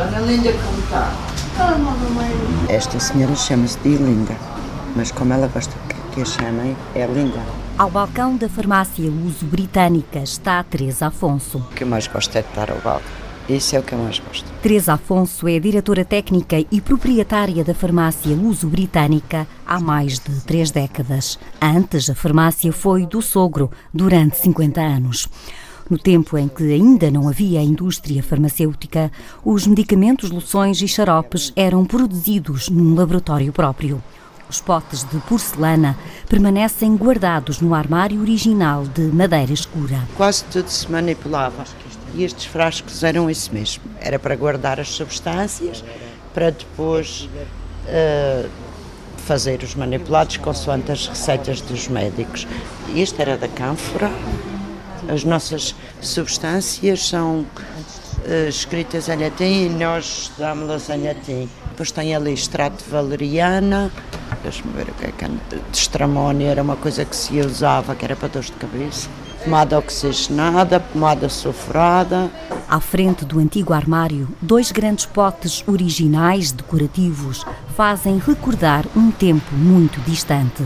Dona Linda, como está? Esta senhora chama-se Dilinda, mas como ela gosta que a chamem, é Linda. Ao balcão da farmácia Uso Britânica está Teresa Afonso. O que eu mais gosto é de estar ao balcão. Isso é o que eu mais gosto. Teresa Afonso é diretora técnica e proprietária da farmácia Uso Britânica há mais de três décadas. Antes, a farmácia foi do sogro durante 50 anos. No tempo em que ainda não havia indústria farmacêutica, os medicamentos, loções e xaropes eram produzidos num laboratório próprio. Os potes de porcelana permanecem guardados no armário original de madeira escura. Quase tudo se manipulava e estes frascos eram isso mesmo. Era para guardar as substâncias, para depois uh, fazer os manipulados consoante as receitas dos médicos. Este era da cânfora, as nossas substâncias são uh, escritas em latim e nós damos-las em latim. Depois tem ali extrato de valeriana, deixa-me ver o que é que é. Estramónio era uma coisa que se usava, que era para dores de cabeça. Pomada oxigenada, pomada sulfurada. À frente do antigo armário, dois grandes potes originais decorativos fazem recordar um tempo muito distante.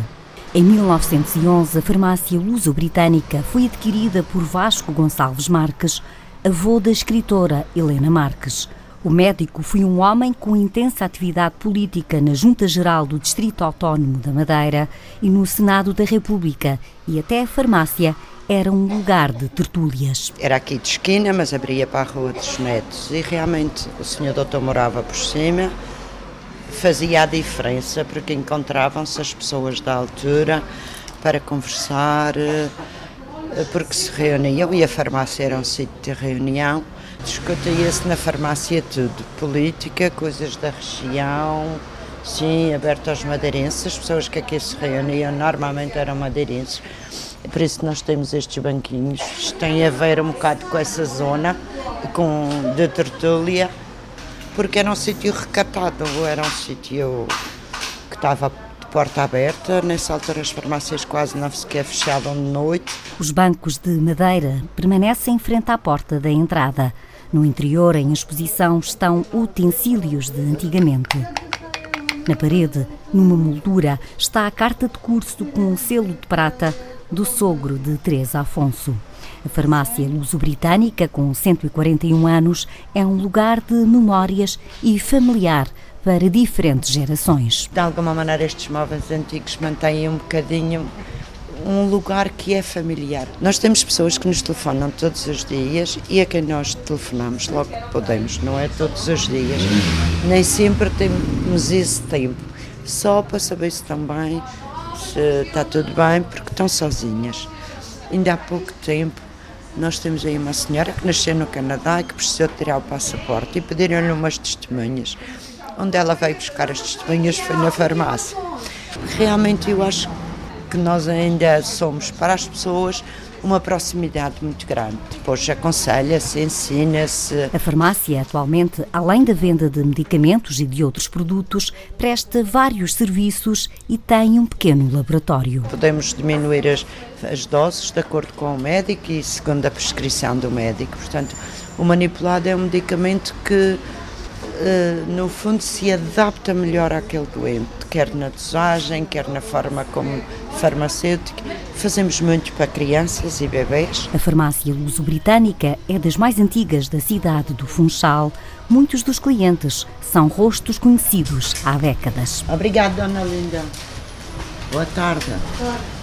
Em 1911, a farmácia luso-britânica foi adquirida por Vasco Gonçalves Marques, avô da escritora Helena Marques. O médico foi um homem com intensa atividade política na Junta Geral do Distrito Autónomo da Madeira e no Senado da República, e até a farmácia era um lugar de tertúlias. Era aqui de esquina, mas abria para a Rua dos Netos, e realmente o senhor doutor morava por cima fazia a diferença porque encontravam-se as pessoas da altura para conversar, eh, porque se reuniam e a farmácia era um sítio de reunião. Discutia-se na farmácia tudo, política, coisas da região, sim, aberto aos madeirenses. As pessoas que aqui se reuniam normalmente eram madeirenses. Por isso nós temos estes banquinhos. Isto tem a ver um bocado com essa zona com, de tertúlia porque era um sítio recatado, era um sítio que estava de porta aberta. Nessa altura as farmácias quase não sequer fechavam de noite. Os bancos de madeira permanecem frente à porta da entrada. No interior, em exposição, estão utensílios de antigamente. Na parede, numa moldura, está a carta de curso com um selo de prata do sogro de Teresa Afonso. A farmácia luso-britânica, com 141 anos, é um lugar de memórias e familiar para diferentes gerações. De alguma maneira, estes móveis antigos mantêm um bocadinho um lugar que é familiar. Nós temos pessoas que nos telefonam todos os dias e a quem nós telefonamos logo que podemos, não é todos os dias. Nem sempre temos esse tempo, só para saber se estão se está tudo bem, porque estão sozinhas. Ainda há pouco tempo nós temos aí uma senhora que nasceu no Canadá e que precisou tirar o passaporte e pediram-lhe umas testemunhas. Onde ela veio buscar as testemunhas foi na farmácia. Realmente eu acho que nós ainda somos para as pessoas uma proximidade muito grande. Depois aconselha-se, ensina-se. A farmácia, atualmente, além da venda de medicamentos e de outros produtos, presta vários serviços e tem um pequeno laboratório. Podemos diminuir as, as doses de acordo com o médico e segundo a prescrição do médico. Portanto, o manipulado é um medicamento que no fundo se adapta melhor àquele doente, quer na dosagem, quer na forma como farmacêutica. Fazemos muito para crianças e bebês. A farmácia luso-britânica é das mais antigas da cidade do Funchal. Muitos dos clientes são rostos conhecidos há décadas. Obrigada, Dona Linda. Boa tarde. Boa tarde.